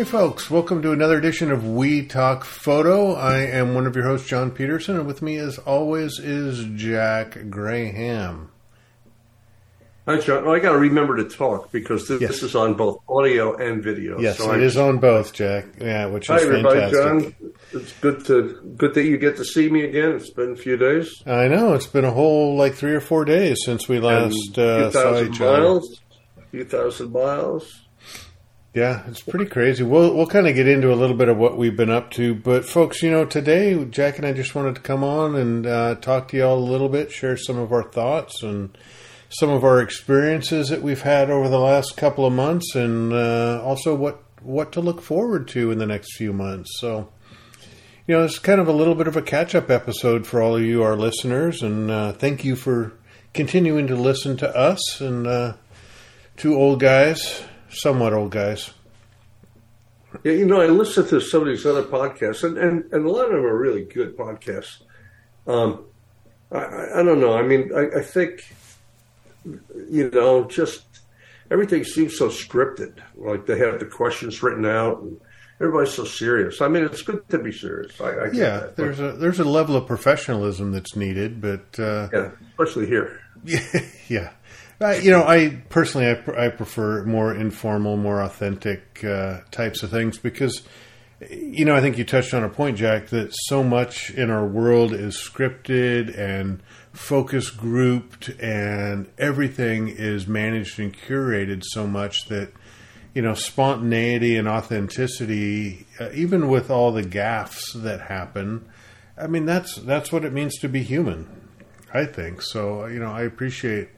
Hey, folks, welcome to another edition of We Talk Photo. I am one of your hosts, John Pedersen, and with me, as always, is Jack Graham. Hi, John. Oh, I got to remember to talk because this, yes. is on both audio and video. Yes, so it I, is on both, Jack. Yeah, which is hi, everybody, fantastic. John. It's good to good that you get to see me again. It's been a few days. I know it's been a whole like three or four days since we last uh, saw each miles, other. A few thousand miles. Yeah, it's pretty crazy. We'll we'll kind of get into a little bit of what we've been up to, but folks, you know, today Jack and I just wanted to come on and uh, talk to y'all a little bit, share some of our thoughts and some of our experiences that we've had over the last couple of months, and uh, also what what to look forward to in the next few months. So, you know, it's kind of a little bit of a catch up episode for all of you, our listeners, and uh, thank you for continuing to listen to us and uh, two old guys somewhat old guys. Yeah, you know, I listen to some of these other podcasts, and, and, and a lot of them are really good podcasts. Um, I, I don't know. I mean, I, I think, you know, just everything seems so scripted. Like they have the questions written out, and everybody's so serious. I mean, it's good to be serious. I, I yeah, that, there's a there's a level of professionalism that's needed, but uh, yeah, especially here. Yeah, yeah. Uh, you know, I personally I, I, prefer more informal, more authentic uh, types of things because, you know, I think you touched on a point, Jack, that so much in our world is scripted and focus grouped, and everything is managed and curated so much that you know spontaneity and authenticity, uh, even with all the gaffes that happen. I mean, that's that's what it means to be human. I think so. You know, I appreciate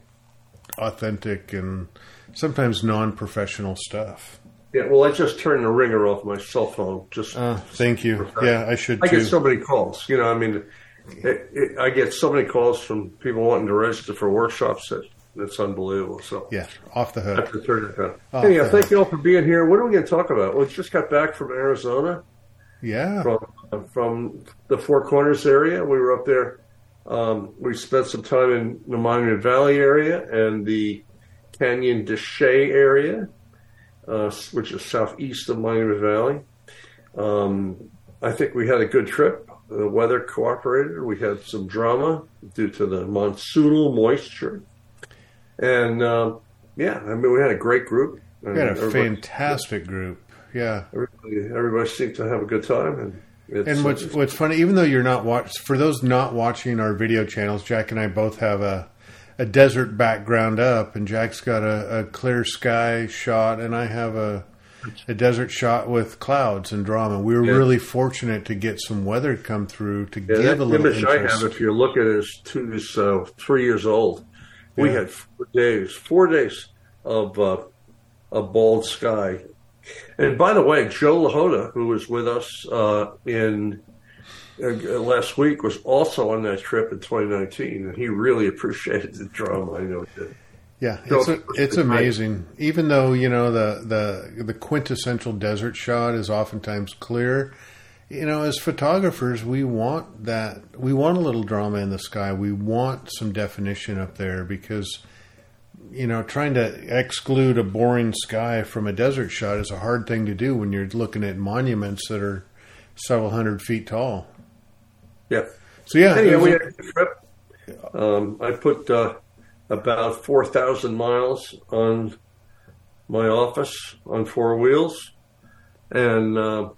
authentic and sometimes non-professional stuff. Yeah, well, I just turned the ringer off my cell phone. Just uh, thank you. Yeah, I should. I too. get so many calls. You know, I mean, it, it, I get so many calls from people wanting to register for workshops that that's unbelievable. So yeah, off the hook. To turn it down. Hey, yeah, thank you all for being here. What are we going to talk about? Well, we just got back from Arizona. Yeah, from from the Four Corners area. We were up there um, we spent some time in the Monument Valley area and the Canyon de Chelly area, uh, which is southeast of Monument Valley. Um, I think we had a good trip. The weather cooperated. We had some drama due to the monsoonal moisture. And uh, yeah, I mean, we had a great group. We had a fantastic group. Yeah. Everybody, everybody seemed to have a good time. And it's, and what's what's funny, even though you're not watch for those not watching our video channels, Jack and I both have a a desert background up, and Jack's got a, a clear sky shot, and I have a a desert shot with clouds and drama. We were yeah. really fortunate to get some weather come through to yeah, give a little image interest. I have, if you look at it, is two is uh, three years old. We had four days, four days of uh, a bald sky and by the way, Joe Lahota, who was with us uh, in uh, last week, was also on that trip in 2019, and he really appreciated the drama. I know he did. Yeah, it's a, it's amazing. Even though you know the the the quintessential desert shot is oftentimes clear, you know, as photographers, we want that. We want a little drama in the sky. We want some definition up there because you know, trying to exclude a boring sky from a desert shot is a hard thing to do when you're looking at monuments that are several hundred feet tall. Yeah. So yeah, anyway, we had a trip. Um, I put uh, about four thousand miles on my office on four wheels, and uh,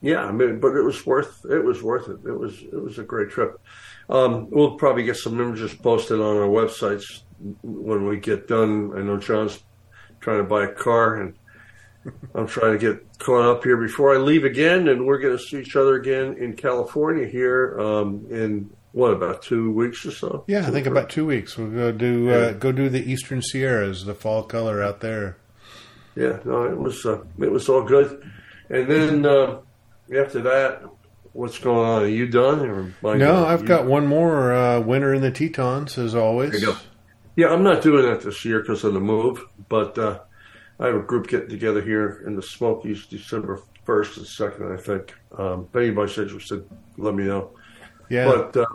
yeah, I mean, but it was worth it was worth it. It was it was a great trip. Um, we'll probably get some images posted on our websites when we get done. I know John's trying to buy a car, and I'm trying to get caught up here before I leave again. And we're going to see each other again in California here um, in what about two weeks or so? Yeah, I think about two weeks. We'll go do uh, yeah. uh, go do the Eastern Sierras, the fall color out there. Yeah, no, it was uh, it was all good. And then uh, after that, what's going on? Are you done? no, I've got one more uh, winter in the Tetons as always. Yeah, I'm not doing that this year because of the move, but uh, I have a group getting together here in the Smokies December 1st and 2nd, I think. Um, if anybody's interested, let me know. Yeah. But uh,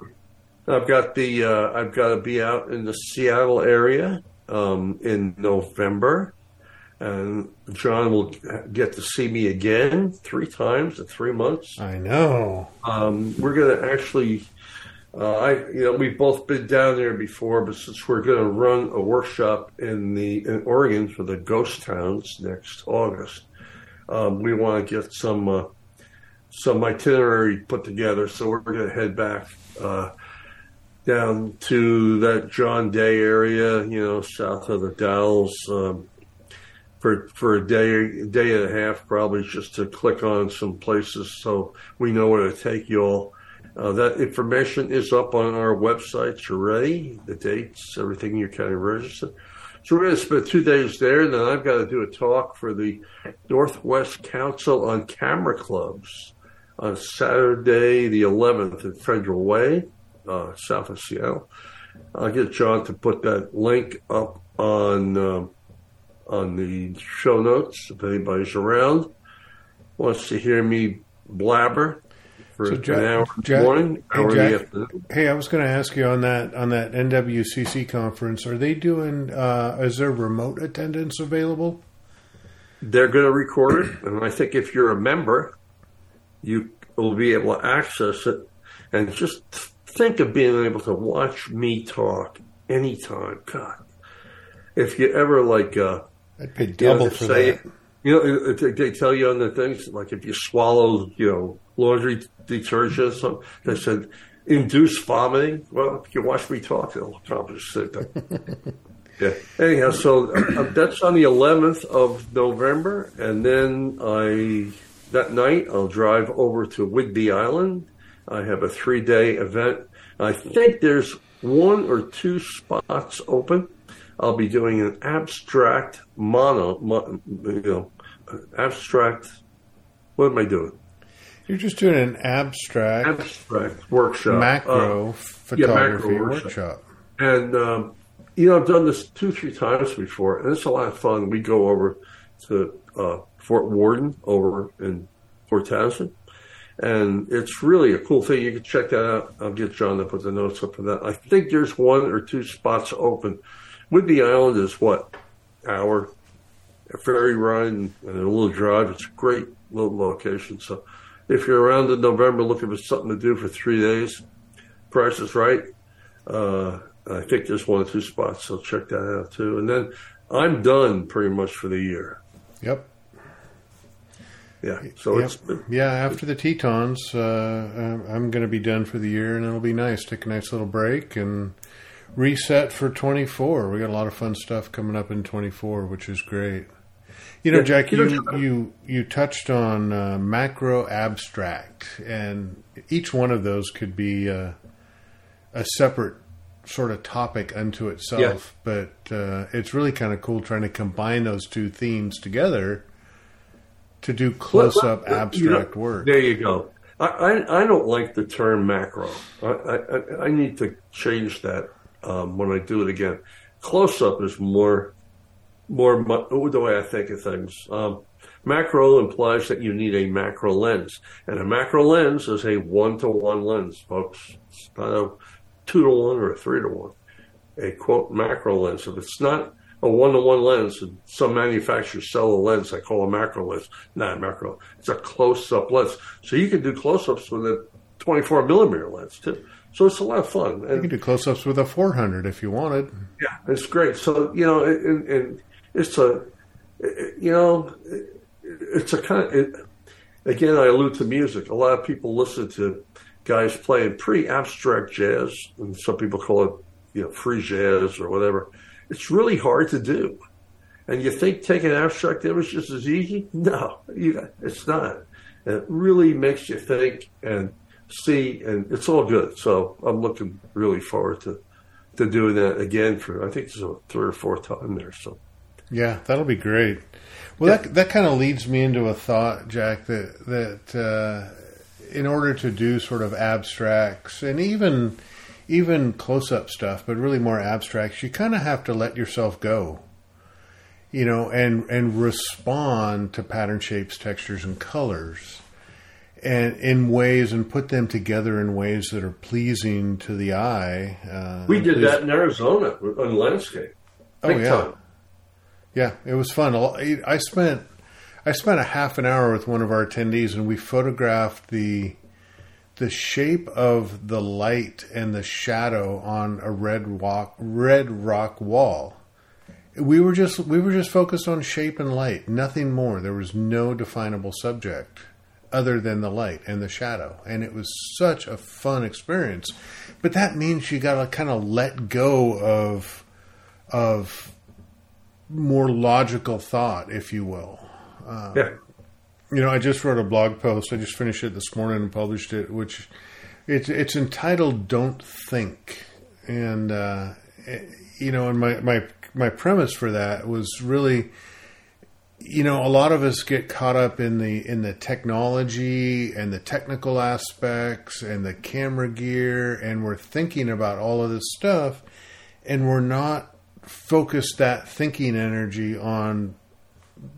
I've got the uh, I've got to be out in the Seattle area um, in November. and John will get to see me again three times in three months. I know. Um, we're going to actually. Uh, I, you know, we've both been down there before, but since we're going to run a workshop in the in Oregon for the ghost towns next August, um, we want to get some uh, some itinerary put together. So we're going to head back uh, down to that John Day area, you know, south of the Dalles, um, for for a day, day and a half, probably just to click on some places so we know where to take you all. Uh, that information is up on our websites already, the dates, everything you're kind of registered. So we're going to spend two days there, and then I've got to do a talk for the Northwest Council on Camera Clubs on Saturday, the 11th, at Federal Way, uh, south of Seattle. I'll get John to put that link up on um, on the show notes if anybody's around wants to hear me blabber for So, Jack- an hour in Jack- morning, hey, hour in Jack. the afternoon. Hey, I was going to ask you on that on that NWCC conference. Are they doing? Uh, is there remote attendance available? They're going to record it, and I think if you're a member, you will be able to access it. And just think of being able to watch me talk anytime. God, if you ever like, uh, I'd pay you know, double for say- that. You know, it- it- they tell you on the things like if you swallow, you know, laundry detergent, or something, they said induce vomiting. Well, if you watch me talk, it'll accomplish the same thing. yeah. Anyhow, so uh, that's on the 11th of November, and then I that night I'll drive over to Whidbey Island. I have a three day event. I think there's one or two spots open. I'll be doing an abstract mono, mo, you know, abstract. What am I doing? You're just doing an abstract Abstract workshop. macro Uh, photography macro workshop. workshop. and um, you know, I've done this two, three times before, and it's a lot of fun. We go over to uh, Fort Worden over in Port Townsend, and it's really a cool thing. You can check that out. I'll get John to put the notes up for that. I think there's one or two spots open. Whidbey Island is what hour a ferry ride and, and a little drive. It's a great little location. So if you're around in November looking for something to do for three days, price is right. Uh, I think there's one or two spots, so check that out too. And then I'm done pretty much for the year. Yep. Yeah. So Yep. it's Yeah, after the Tetons, uh, I'm- I'm going to be done for the year, and it'll be nice. Take a nice little break and reset for 24. We got a lot of fun stuff coming up in 24, which is great. You know, Jack, you you you touched on uh, macro abstract, and each one of those could be uh, a separate sort of topic unto itself. But uh, it's really kind of cool trying to combine those two themes together to do close up well, abstract you know, work. There you go. I, I, I don't like the term macro. I, I, I need to change that um, when I do it again. Close up is more more the way I think of things. Um, macro implies that you need a macro lens, and a macro lens is a one to one lens, folks. It's not a two to one or a three to one. A quote macro lens. If it's not a one to one lens, and some manufacturers sell a lens they call a macro lens, not a macro. It's a close up lens, so you can do close ups with a 24 millimeter lens too. So it's a lot of fun. You can do close ups with a 400 if you wanted. yeah, it's great. So you know, and, and it's a, you know, it's a kind of. It, again, I allude to music. A lot of people listen to guys playing pretty abstract jazz, and some people call it, you know, free jazz or whatever. It's really hard to do. And you think taking abstract images is easy? No, you, it's not. And it really makes you think and see, and it's all good. So I'm looking really forward to to doing that again for I think is a third or fourth time there. So Yeah, that'll be great. Well, that that kind of leads me into a thought, Jack. That that uh, in order to do sort of abstracts and even even close up stuff, but really more abstracts, you kind of have to let yourself go, you know, and and respond to pattern shapes, textures, and colors, and in ways and put them together in ways that are pleasing to the eye. Uh, we did that in Arizona on landscape. Oh yeah. time. Yeah, it was fun. I spent I spent a half an hour with one of our attendees, and we photographed the the shape of the light and the shadow on a red rock red rock wall. We were just we were just focused on shape and light, nothing more. There was no definable subject other than the light and the shadow, and it was such a fun experience. But that means you got to kind of let go of of more logical thought, if you will. Uh, yeah. You know, I just wrote a blog post. I just finished it this morning and published it, which it's it's entitled "Don't Think," and uh, you know, and my my my premise for that was really you know a lot of us get caught up in the in the technology and the technical aspects and the camera gear and we're thinking about all of this stuff and we're not focus that thinking energy on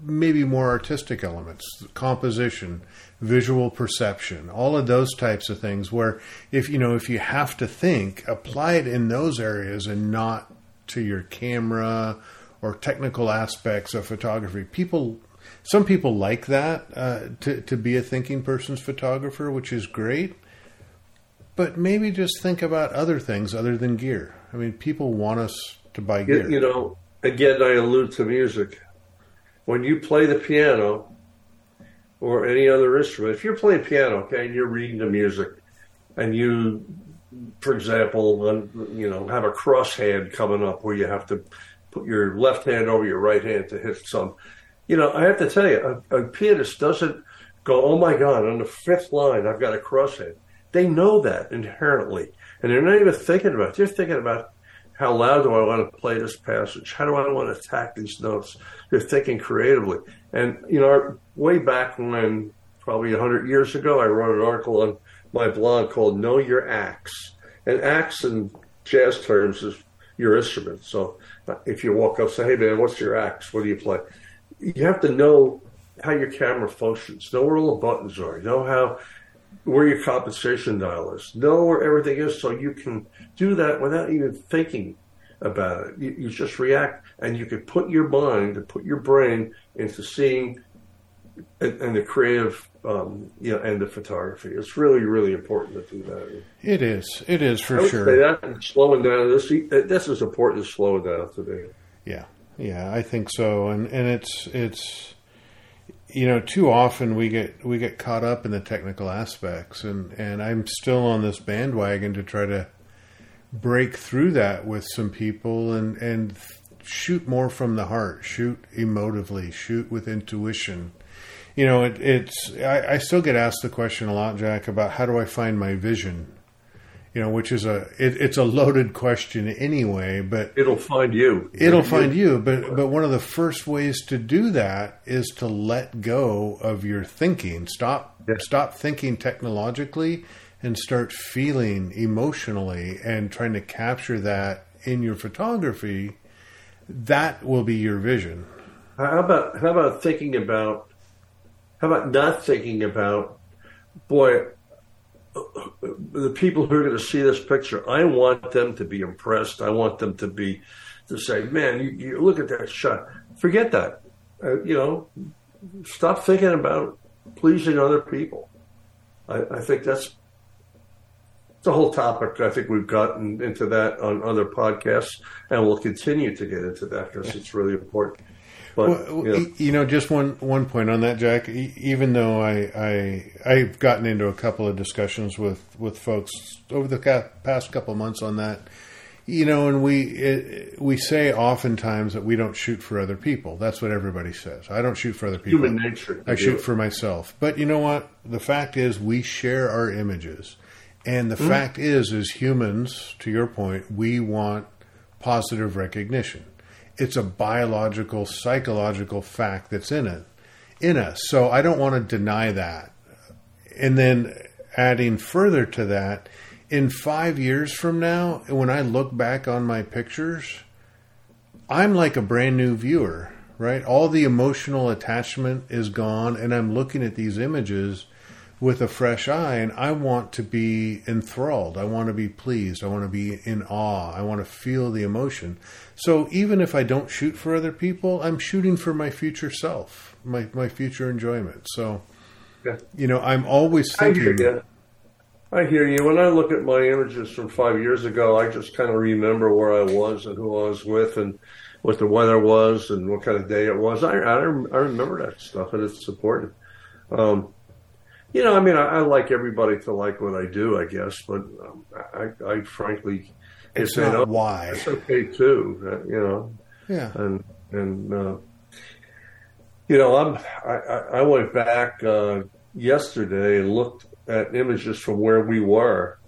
maybe more artistic elements, composition, visual perception, all of those types of things where if you know if you have to think, apply it in those areas and not to your camera or technical aspects of photography. People some people like that uh, to to be a thinking person's photographer, which is great. But maybe just think about other things other than gear. I mean, people want us to buy gear. You, know, again, I allude to music. When you play the piano or any other instrument, if you're playing piano, okay, and you're reading the music, and you, for example, you know, have a cross hand coming up where you have to put your left hand over your right hand to hit some. You know, I have to tell you, a, a pianist doesn't go, "Oh my God!" On the fifth line, I've got a cross hand. They know that inherently, and they're not even thinking about it. They're thinking about how loud do I want to play this passage? How do I want to attack these notes? They're thinking creatively. And, you know, way back when, probably 100 years ago, I wrote an article on my blog called Know Your Axe. And axe in jazz terms is your instrument. So if you walk up, say, hey, man, what's your axe? What do you play? You have to know how your camera functions, know where all the buttons are, know how where your compensation dial is, know where everything is, so you can do that without even thinking about it. You, you just react, and you can put your mind and put your brain into seeing and, and the creative, um, you know, and the photography. It's really, really important to do that. It is. It is for I sure. Say that slowing down. This this is important to slow down today. Yeah, yeah, I think so, and and it's it's you know, too often we get we get caught up in the technical aspects, and and I'm still on this bandwagon to try to break through that with some people and and shoot more from the heart, shoot emotively, shoot with intuition. You know, it, it's I, I still get asked the question a lot, Jack, about how do I find my vision you know, which is a it, it's a loaded question anyway. But it'll find you. It'll find you. But but one of the first ways to do that is to let go of your thinking. Stop yeah. stop thinking technologically and start feeling emotionally and trying to capture that in your photography. That will be your vision. How about how about thinking about how about not thinking about boy the people who are going to see this picture, I want them to be impressed. I want them to be to say, "Man, you, you look at that shot." Forget that. Uh, you know, stop thinking about pleasing other people. I, I think that's the whole topic. I think we've gotten into that on other podcasts, and we'll continue to get into that because it's really important. But, well, you, know. you know, just one one point on that, Jack. Even though I, I I've gotten into a couple of discussions with with folks over the past couple of months on that, you know, and we it, we say oftentimes that we don't shoot for other people. That's what everybody says. I don't shoot for other people. Human nature. I shoot for myself. But you know what? The fact is, we share our images, and the mm-hmm. fact is, as humans, to your point, we want positive recognition it's a biological, psychological fact that's in it, in us. So I don't want to deny that. And then adding further to that, in five years from now, when I look back on my pictures, I'm like a brand new viewer, right? All the emotional attachment is gone, and I'm looking at these images with a fresh eye and I want to be enthralled. I want to be pleased. I want to be in awe. I want to feel the emotion. So even if I don't shoot for other people, I'm shooting for my future self, my, my future enjoyment. So, yeah. you know, I'm always thinking. I hear, you. I hear you. When I look at my images from five years ago, I just kind of remember where I was and who I was with and what the weather was and what kind of day it was. I, I, I remember that stuff and it's important. Um, you know, I mean, I, I, like everybody to like what I do, I guess, but um, I, I, frankly, it's not know, why. It's okay too, uh, you know. Yeah. And and uh, you know, I'm I, I went back uh, yesterday and looked at images from where we were,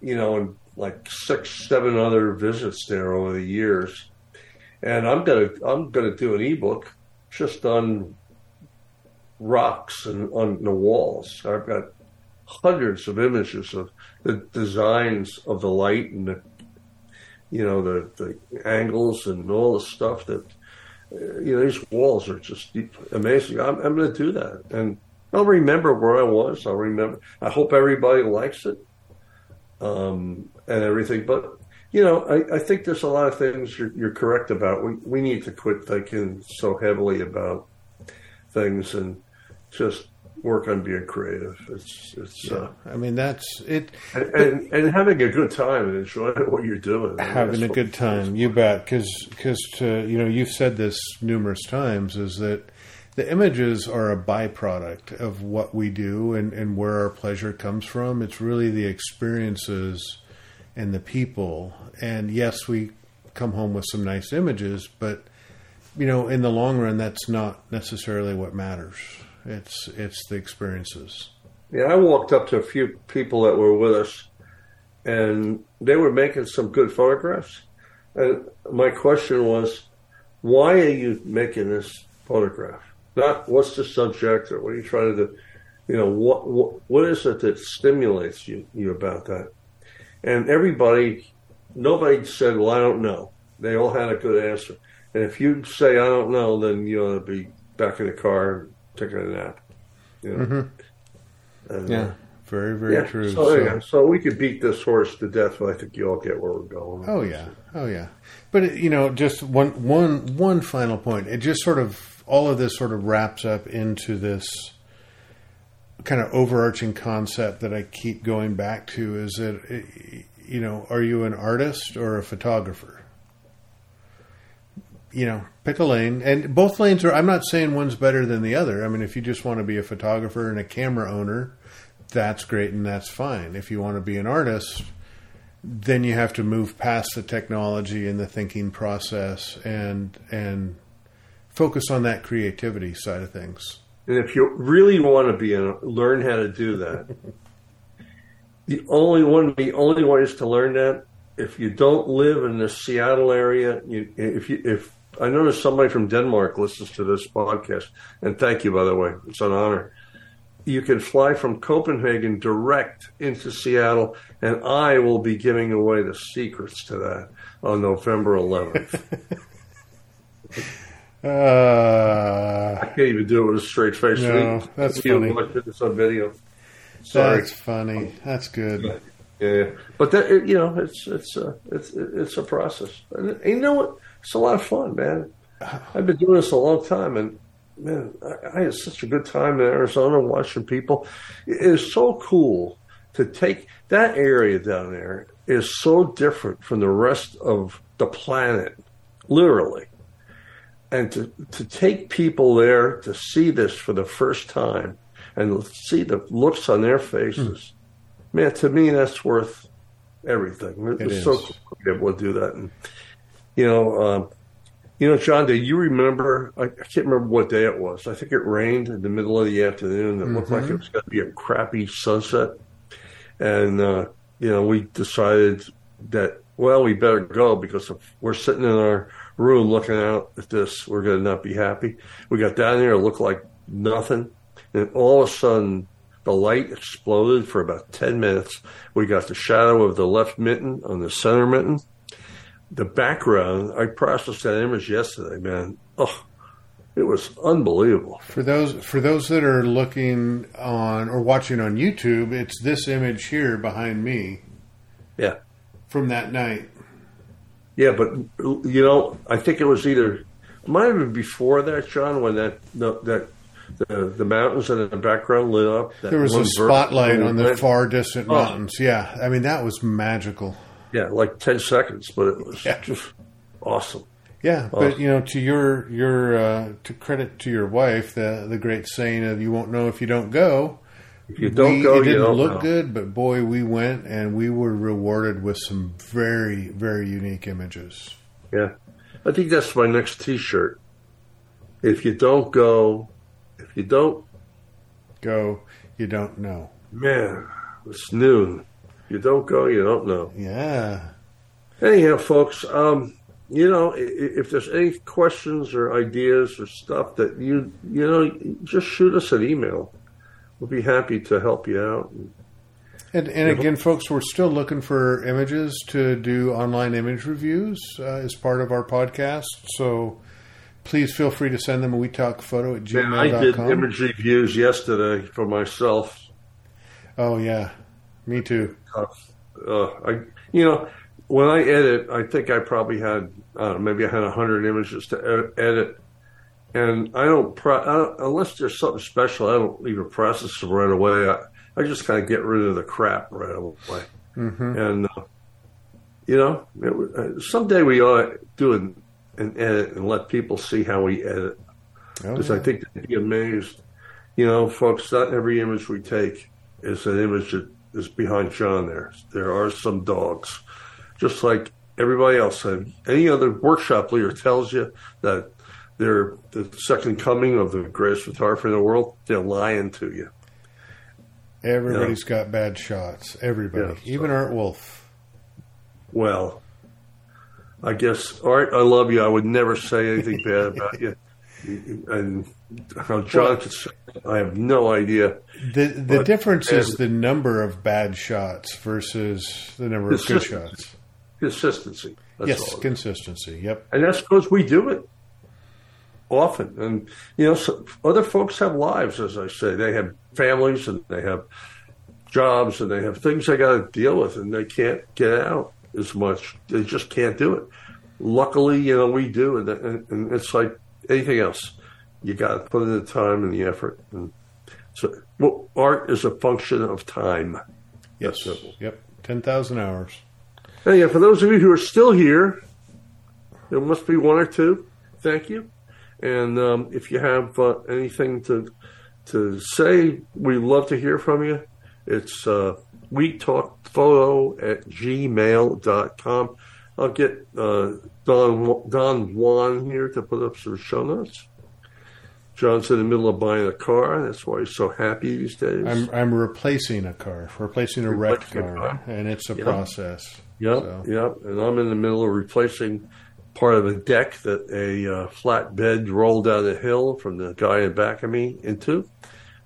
you know, and like six, seven other visits there over the years, and I'm gonna I'm gonna do an ebook just on rocks and on the walls. I've got hundreds of images of the designs of the light and the, you know, the, the angles and all the stuff that, uh, you know, these walls are just amazing. I'm, I'm going to do that. And I'll remember where I was. I'll remember. I hope everybody likes it um, and everything. But, you know, I, I think there's a lot of things you're, you're correct about. We, we need to quit thinking so heavily about things and just work on being creative. It's it's. Yeah. Uh, I mean, that's it. And, and, and, having a good time and enjoying what you're doing. Having a good time, you bet. Because because to you know you've said this numerous times is that the images are a byproduct of what we do and and where our pleasure comes from. It's really the experiences and the people. And yes, we come home with some nice images, but you know, in the long run, that's not necessarily what matters. It's it's the experiences. Yeah, I walked up to a few people that were with us, and they were making some good photographs. And my question was, why are you making this photograph? Not what's the subject or what are you trying to do? You know, what what, what is it that stimulates you you about that? And everybody, nobody said, "Well, I don't know." They all had a good answer. And if you say, "I don't know," then you ought to be back in the car nap. You know? mm-hmm. and, yeah, uh, very very yeah, true. So, so, yeah, so we could beat this horse to death, but I think you all get where we're going. Oh yeah, oh yeah. But you know, just one one one final point. It just sort of all of this sort of wraps up into this kind of overarching concept that I keep going back to is that you know, are you an artist or a photographer? You know, pick a lane. And both lanes are, I'm not saying one's better than the other. I mean, if you just want to be a photographer and a camera owner, that's great and that's fine. If you want to be an artist, then you have to move past the technology and the thinking process and, and focus on that creativity side of things. And if you really want to be a, learn how to do that, the only one, the only way is to learn that if you don't live in the Seattle area, you, if you, if I noticed somebody from Denmark listens to this podcast, and thank you, by the way. It's an honor. You can fly from Copenhagen direct into Seattle, and I will be giving away the secrets to that on November 11th. uh, I can't even do it with a straight face. No, that's funny. It's on video. Sorry. That's funny. That's good. Yeah, but that you know, it's it's a it's it's a process. And you know what? It's a lot of fun, man. I've been doing this a long time, and man, I, I had such a good time in Arizona watching people. It is so cool to take that area down there is so different from the rest of the planet, literally. And to, to take people there to see this for the first time and see the looks on their faces, mm. man, to me, that's worth everything. It's it so cool to be able to do that. And you know, um, you know, John, do you remember? I, I, can't remember what day it was. I think it rained in the middle of the afternoon. It mm-hmm. looked like it was going to be a crappy sunset, and uh, you know, we decided that well, we better go because if we're sitting in our room looking out at this, we're going to not be happy. We got down there, it looked like nothing, and all of a sudden. The light exploded for about 10 minutes. We got the shadow of the left mitten on the center mitten the background, I processed that image yesterday, man. Oh, It was unbelievable. For those for those that are looking on or watching on YouTube, it's this image here behind me Yeah. from that night. Yeah, but you know, I think it was either might have been before that, John, when that the, that the the mountains in the background lit up. that There was a spotlight on the far distant Oh. mountains. Yeah, I mean that was magical. Yeah, like ten seconds, but it was Yeah. just awesome. Yeah, but you know, to your your uh, to credit to your wife, the the great saying of "you won't know if you don't go." If you don't we, go, it didn't look know. good, but boy, we went and we were rewarded with some very very unique images. Yeah, I think that's my next T-shirt. If you don't go, if you don't, Go, you don't know. man, it's noon. You don't go, you don't know. Yeah, Anyhow, folks, um, you know, if there's any questions or ideas or stuff that you, you know, just shoot us an email. We'll be happy to help you out. and and again, folks, we're still looking for images to do online image reviews uh, as part of our podcast. So please feel free to send them. We talk photo at Man, I did gmail.com. image reviews yesterday for myself. Oh yeah, me too. Uh, I, you know, when I edit, I think I probably had, I know, maybe I had a hundred images to edit, and I don't, pro- I don't, unless there's something special, I don't even process them right away. I, I just kind of get rid of the crap right away, hmm and uh, you know, it, uh, someday we ought to do an, an edit and let people see how we edit Oh, because yeah. I think they'd be amazed. You know, folks, not every image we take is an image that is behind John there. There are some dogs, just like everybody else. And any other workshop leader tells you that they're the second coming of the greatest photographer in the world, they're lying to you. Everybody's got bad shots. Everybody, Yeah, even Art Wolfe. Well, I guess, Art, I love you. I would never say anything bad about you. And how say, it, I have no idea. The the But- difference is the number of bad shots versus the number of good shots. Consistency. That's yes, consistency. Yep. And that's because we do it often. And, you know, so other folks have lives, as I say. They have families and they have jobs and they have things they got to deal with and they can't get out as much. They just can't do it. Luckily, you know, we do. And, and, and it's like anything else. You got to put in the time and the effort. And so well, art is a function of time. Yes. Yep. Ten thousand hours. And yeah, for those of you who are still here, there must be one or two. Thank you. And um, if you have uh, anything to to say, we love to hear from you. It's uh, we talk photo at gmail.com. I'll get uh, Don Don Juan here to put up some show notes. John's in the middle of buying a car. That's why he's so happy these days. I'm I'm replacing a car, replacing a wrecked car, car. and it's a Yeah. process. Yep, So- yep. And I'm in the middle of replacing part of a deck that a uh, flatbed rolled down a hill from the guy in back of me into.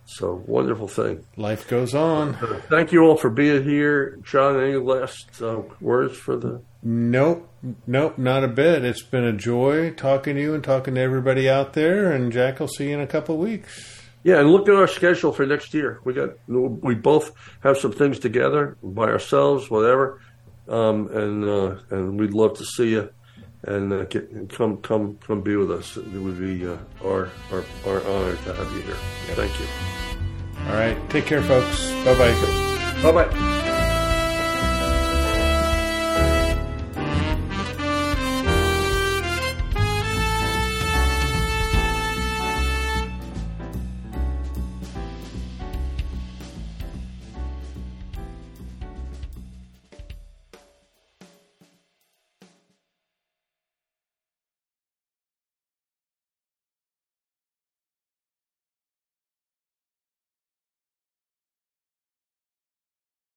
So wonderful thing. Life goes on. Uh, thank you all for being here, John. Any last uh, words for the? Nope, nope, not a bit. It's been a joy talking to you and talking to everybody out there. And Jack, will see you in a couple of weeks. Yeah, and look at our schedule for next year. We got we both have some things together by ourselves, whatever, um, and uh, and we'd love to see you and uh, get come come come be with us. It would be uh, our, our our honor to have you here. Thank you. All right, take care, folks. Bye bye. Bye bye.